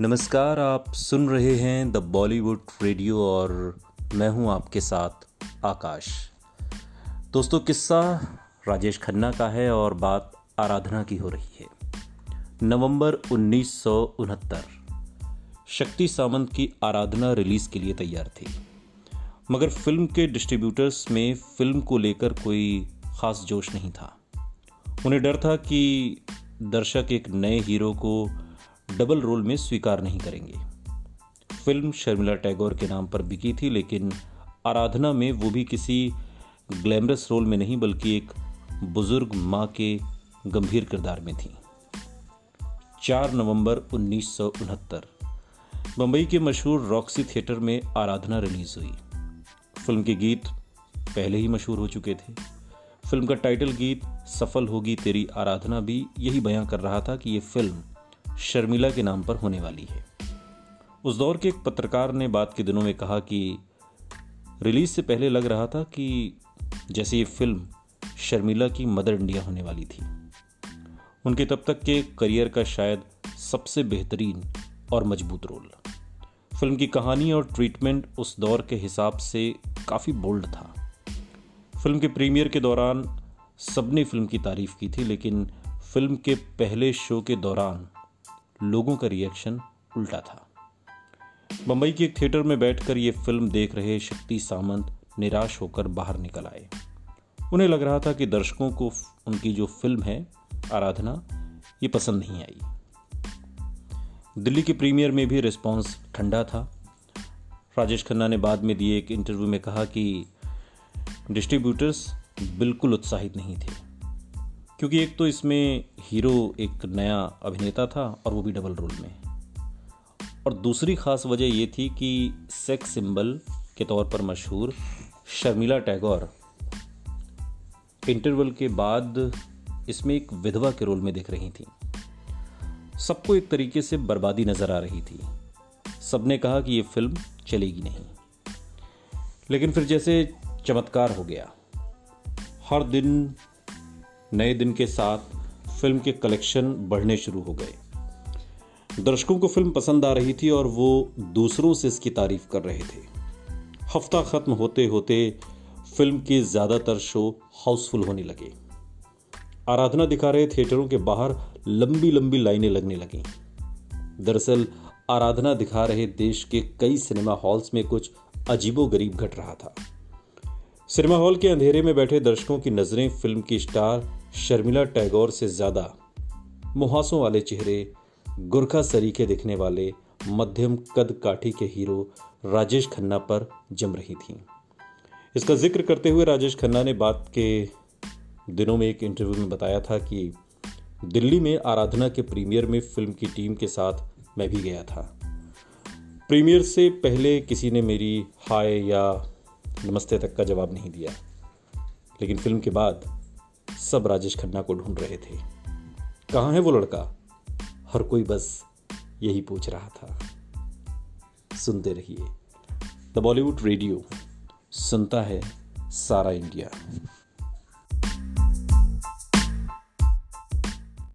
नमस्कार, आप सुन रहे हैं द बॉलीवुड रेडियो और मैं हूँ आपके साथ आकाश। दोस्तों, किस्सा राजेश खन्ना का है और बात आराधना की हो रही है। नवंबर उन्नीस सौ उनहत्तर, शक्ति सामंत की आराधना रिलीज़ के लिए तैयार थी। मगर फ़िल्म के डिस्ट्रीब्यूटर्स में फ़िल्म को लेकर कोई खास जोश नहीं था। उन्हें डर था कि दर्शक एक नए हीरो को डबल रोल में स्वीकार नहीं करेंगे। फ़िल्म शर्मिला टैगोर के नाम पर बिकी थी, लेकिन आराधना में वो भी किसी ग्लैमरस रोल में नहीं, बल्कि एक बुज़ुर्ग माँ के गंभीर किरदार में थी। 4 नवंबर उन्नीस बंबई के मशहूर रॉक्सी थिएटर में आराधना रिलीज़ हुई। फ़िल्म के गीत पहले ही मशहूर हो चुके थे। फ़िल्म का टाइटल गीत सफल होगी तेरी आराधना भी यही बयां कर रहा था कि ये फ़िल्म शर्मिला के नाम पर होने वाली है। उस दौर के एक पत्रकार ने बात के दिनों में कहा कि रिलीज़ से पहले लग रहा था कि जैसे ये फ़िल्म शर्मिला की मदर इंडिया होने वाली थी। उनके तब तक के करियर का शायद सबसे बेहतरीन और मज़बूत रोल। फ़िल्म की कहानी और ट्रीटमेंट उस दौर के हिसाब से काफ़ी बोल्ड था। फ़िल्म के प्रीमियर के दौरान सबने फ़िल्म की तारीफ़ की थी, लेकिन फ़िल्म के पहले शो के दौरान लोगों का रिएक्शन उल्टा था। बंबई के एक थिएटर में बैठकर ये फ़िल्म देख रहे शक्ति सामंत निराश होकर बाहर निकल आए। उन्हें लग रहा था कि दर्शकों को उनकी जो फ़िल्म है, आराधना, ये पसंद नहीं आई। दिल्ली के प्रीमियर में भी रिस्पांस ठंडा था। राजेश खन्ना ने बाद में दिए एक इंटरव्यू में कहा कि डिस्ट्रीब्यूटर्स बिल्कुल उत्साहित नहीं थे। क्योंकि एक तो इसमें हीरो एक नया अभिनेता था और वो भी डबल रोल में। और दूसरी खास वजह ये थी कि सेक्स सिंबल के तौर पर मशहूर शर्मिला टैगोर इंटरवल के बाद इसमें एक विधवा के रोल में दिख रही थी। सबको एक तरीके से बर्बादी नज़र आ रही थी। सबने कहा कि ये फ़िल्म चलेगी नहीं। लेकिन फिर जैसे चमत्कार हो गया। हर दिन नए दिन के साथ फ़िल्म के कलेक्शन बढ़ने शुरू हो गए। दर्शकों को फ़िल्म पसंद आ रही थी और वो दूसरों से इसकी तारीफ़ कर रहे थे। हफ़्ता ख़त्म होते होते फ़िल्म के ज़्यादातर शो हाउसफुल होने लगे। आराधना दिखा रहे थिएटरों के बाहर लंबी लंबी लाइनें लगने लगीं। दरअसल, आराधना दिखा रहे देश के कई सिनेमा हॉल्स में कुछ अजीबो गरीब घट रहा था। सिनेमा हॉल के अंधेरे में बैठे दर्शकों की नज़रें फ़िल्म की स्टार शर्मिला टैगोर से ज़्यादा मुहासों वाले चेहरे, गुरखा सरीखे दिखने वाले मध्यम कद काठी के हीरो राजेश खन्ना पर जम रही थी। इसका ज़िक्र करते हुए राजेश खन्ना ने बात के दिनों में एक इंटरव्यू में बताया था कि दिल्ली में आराधना के प्रीमियर में फ़िल्म की टीम के साथ मैं भी गया था। प्रीमियर से पहले किसी ने मेरी हाय या नमस्ते तक का जवाब नहीं दिया। लेकिन फ़िल्म के बाद सब राजेश खन्ना को ढूंढ रहे थे। कहाँ है वो लड़का? हर कोई बस यही पूछ रहा था। सुनते रहिए। द बॉलीवुड रेडियो सुनता है सारा इंडिया।